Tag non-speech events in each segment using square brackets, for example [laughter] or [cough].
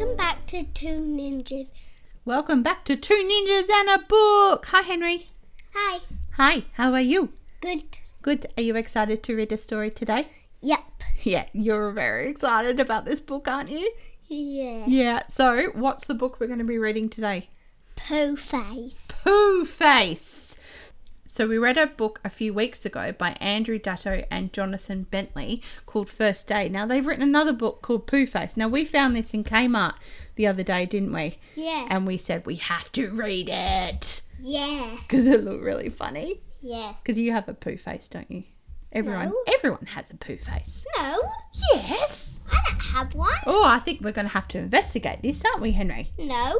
to Two Ninjas. Welcome back to Two Ninjas and a Book. Hi, Henry. Hi. Hi, how are you? Good. Good. Are you excited to read a story today? Yep. Yeah, you're very excited about this book, aren't you? Yeah. Yeah. So, what's the book we're going to be reading today? Poo Face. Poo Face. So, we read a book a few weeks ago by Andrew Daddo and Jonathan Bentley called First Day. Now, they've written another book called Poo Face. Now, we found this in Kmart the other day, didn't we? Yeah. And we said we have to read it yeah. [laughs] because it looked really funny. Yeah. Because you have a poo face, don't you? Everyone, No. everyone has a poo face. No, Yes. I don't have one. Oh, I think we're going to have to investigate this, aren't we, Henry? [laughs] No.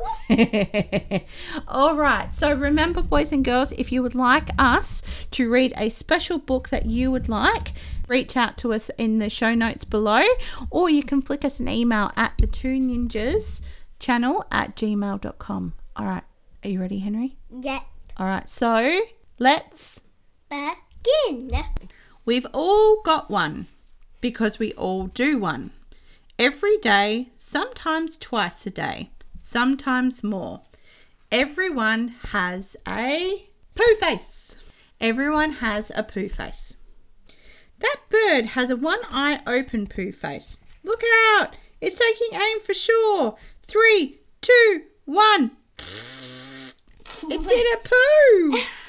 All right. So remember, boys and girls, if you would like us to read a special book that you would like, reach out to us in the show notes below, or you can flick us an email at the two ninjas channel at gmail.com. All right. Are you ready, Henry? Yep. All right. So let's Begin. We've all got one because we all do one. Every day, sometimes twice a day, sometimes more. Everyone has a poo face. Everyone has a poo face. That bird has a one eye open poo face. Look out! It's taking aim for sure. Three, two, one. It did a poo! [laughs]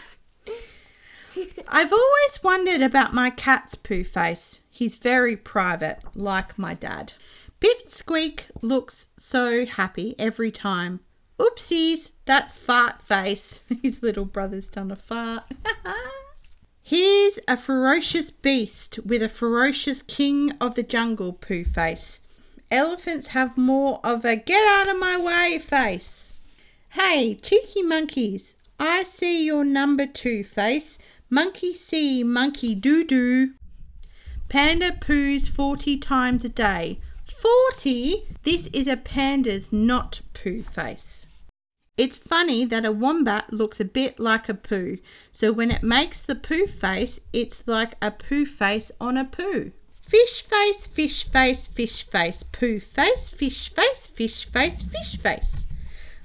I've always wondered about my cat's poo face. He's very private, like my dad. Pip Squeak looks so happy every time. Oopsies, that's fart face. [laughs] His little brother's done a fart. [laughs] Here's a ferocious beast with a ferocious king of the jungle poo face. Elephants have more of a get out of my way face. Hey, cheeky monkeys, I see your number two face. Monkey see, monkey doo doo. Panda poos 40 times a day. 40? This is a panda's not poo face. It's funny that a wombat looks a bit like a poo, so when it makes the poo face, it's like a poo face on a poo. Fish face, fish face, fish face, poo face, fish face, fish face, fish face.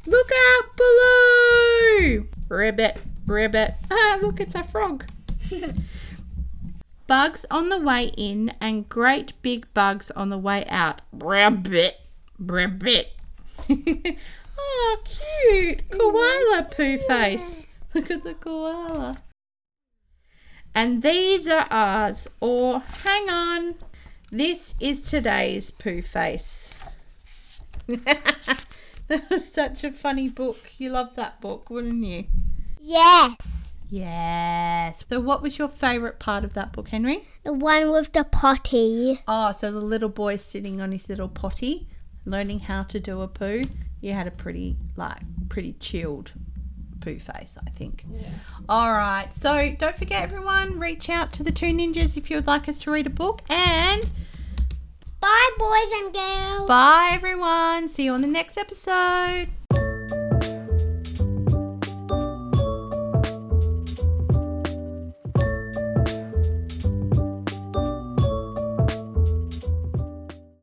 Look out below! Ribbit, ribbit. Ah, look, it's a frog. [laughs] bugs on the way in and great big bugs on the way out. Ribbit, ribbit. oh, [laughs] cute. Koala poo face. [laughs] Look at the koala. And these are ours. Or hang on. This is today's poo face. that was such a funny book. You love that book, wouldn't you? Yes. Yes. So, what was your favourite part of that book, Henry? The one with the potty. Oh, so the little boy sitting on his little potty, learning how to do a poo. You had a pretty, like, pretty chilled poo face, I think. Yeah. All right. So, don't forget, everyone, reach out to the two ninjas if you would like us to read a book. And Bye, boys and girls. bye, everyone. See you on the next episode.